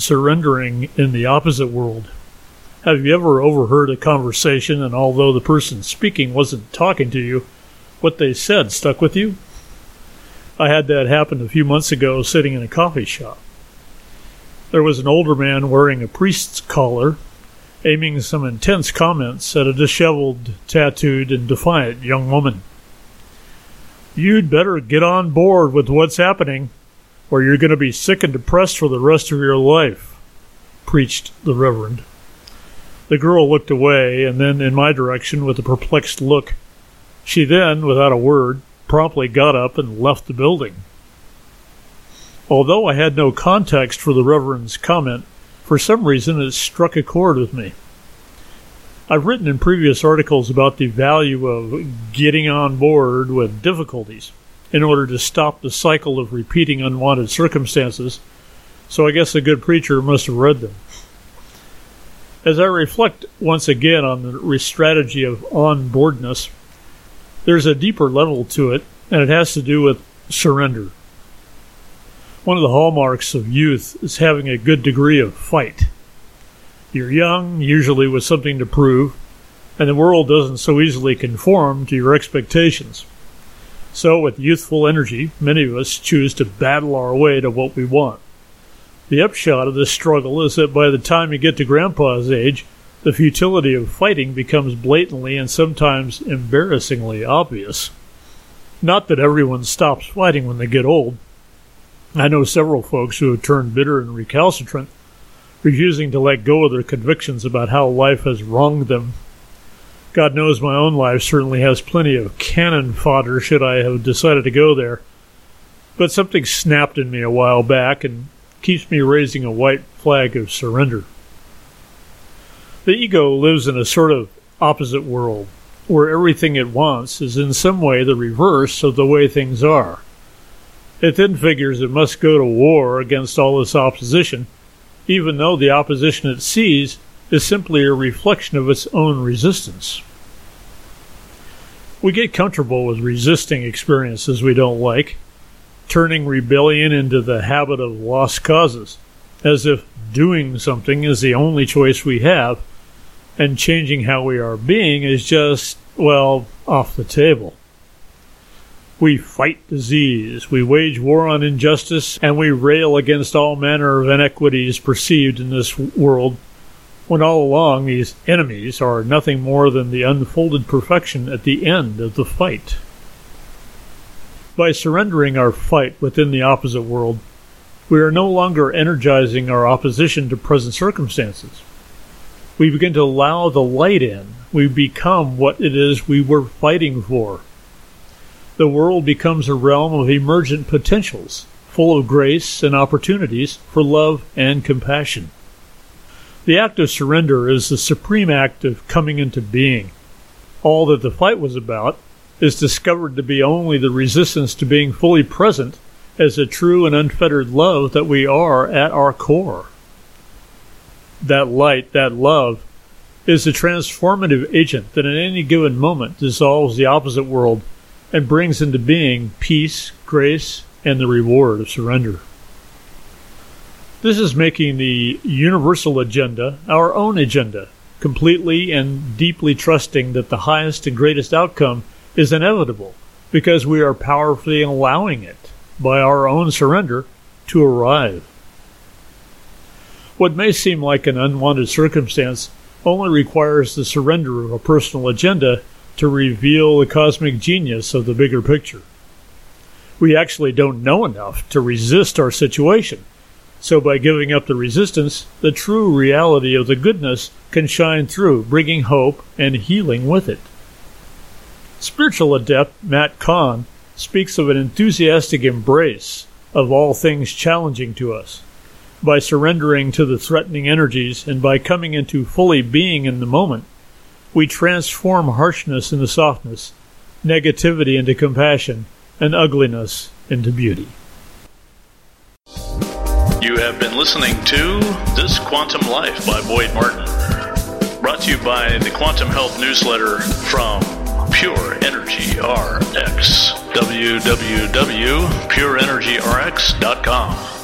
surrendering in the opposite world. Have you ever overheard a conversation and although the person speaking wasn't talking to you, what they said stuck with you? I had that happen a few months ago sitting in a coffee shop. There was an older man wearing a priest's collar, aiming some intense comments at a disheveled, tattooed, and defiant young woman. You'd better get on board with what's happening, or you're going to be sick and depressed for the rest of your life, preached the Reverend. The girl looked away and then in my direction with a perplexed look. She then, without a word, promptly got up and left the building. Although I had no context for the Reverend's comment, for some reason it struck a chord with me. I've written in previous articles about the value of getting on board with difficulties in order to stop the cycle of repeating unwanted circumstances, so I guess a good preacher must have read them. As I reflect once again on the strategy of onboardness, there's a deeper level to it, and it has to do with surrender. One of the hallmarks of youth is having a good degree of fight. You're young, usually with something to prove, and the world doesn't so easily conform to your expectations. So, with youthful energy, many of us choose to battle our way to what we want. The upshot of this struggle is that by the time you get to grandpa's age, the futility of fighting becomes blatantly and sometimes embarrassingly obvious. Not that everyone stops fighting when they get old. I know several folks who have turned bitter and recalcitrant, refusing to let go of their convictions about how life has wronged them. God knows my own life certainly has plenty of cannon fodder should I have decided to go there. But something snapped in me a while back, and keeps me raising a white flag of surrender. The ego lives in a sort of opposite world, where everything it wants is in some way the reverse of the way things are. It then figures it must go to war against all this opposition, even though the opposition it sees is simply a reflection of its own resistance. We get comfortable with resisting experiences we don't like, turning rebellion into the habit of lost causes, as if doing something is the only choice we have, and changing how we are being is just, well, off the table. We fight disease, we wage war on injustice, and we rail against all manner of inequities perceived in this world, when all along these enemies are nothing more than the unfolded perfection at the end of the fight. By surrendering our fight within the opposite world, we are no longer energizing our opposition to present circumstances. We begin to allow the light in. We become what it is we were fighting for. The world becomes a realm of emergent potentials, full of grace and opportunities for love and compassion. The act of surrender is the supreme act of coming into being. All that the fight was about is discovered to be only the resistance to being fully present as the true and unfettered love that we are at our core. That light, that love, is the transformative agent that in any given moment dissolves the opposite world and brings into being peace, grace, and the reward of surrender. This is making the universal agenda our own agenda, completely and deeply trusting that the highest and greatest outcome is inevitable because we are powerfully allowing it by our own surrender to arrive. What may seem like an unwanted circumstance only requires the surrender of a personal agenda to reveal the cosmic genius of the bigger picture. We actually don't know enough to resist our situation. So, by giving up the resistance, the true reality of the goodness can shine through, bringing hope and healing with it. Spiritual adept Matt Kahn speaks of an enthusiastic embrace of all things challenging to us. By surrendering to the threatening energies and by coming into fully being in the moment, we transform harshness into softness, negativity into compassion, and ugliness into beauty. You have been listening to This Quantum Life by Boyd Martin. Brought to you by the Quantum Health Newsletter from Pure Energy RX. www.pureenergyrx.com.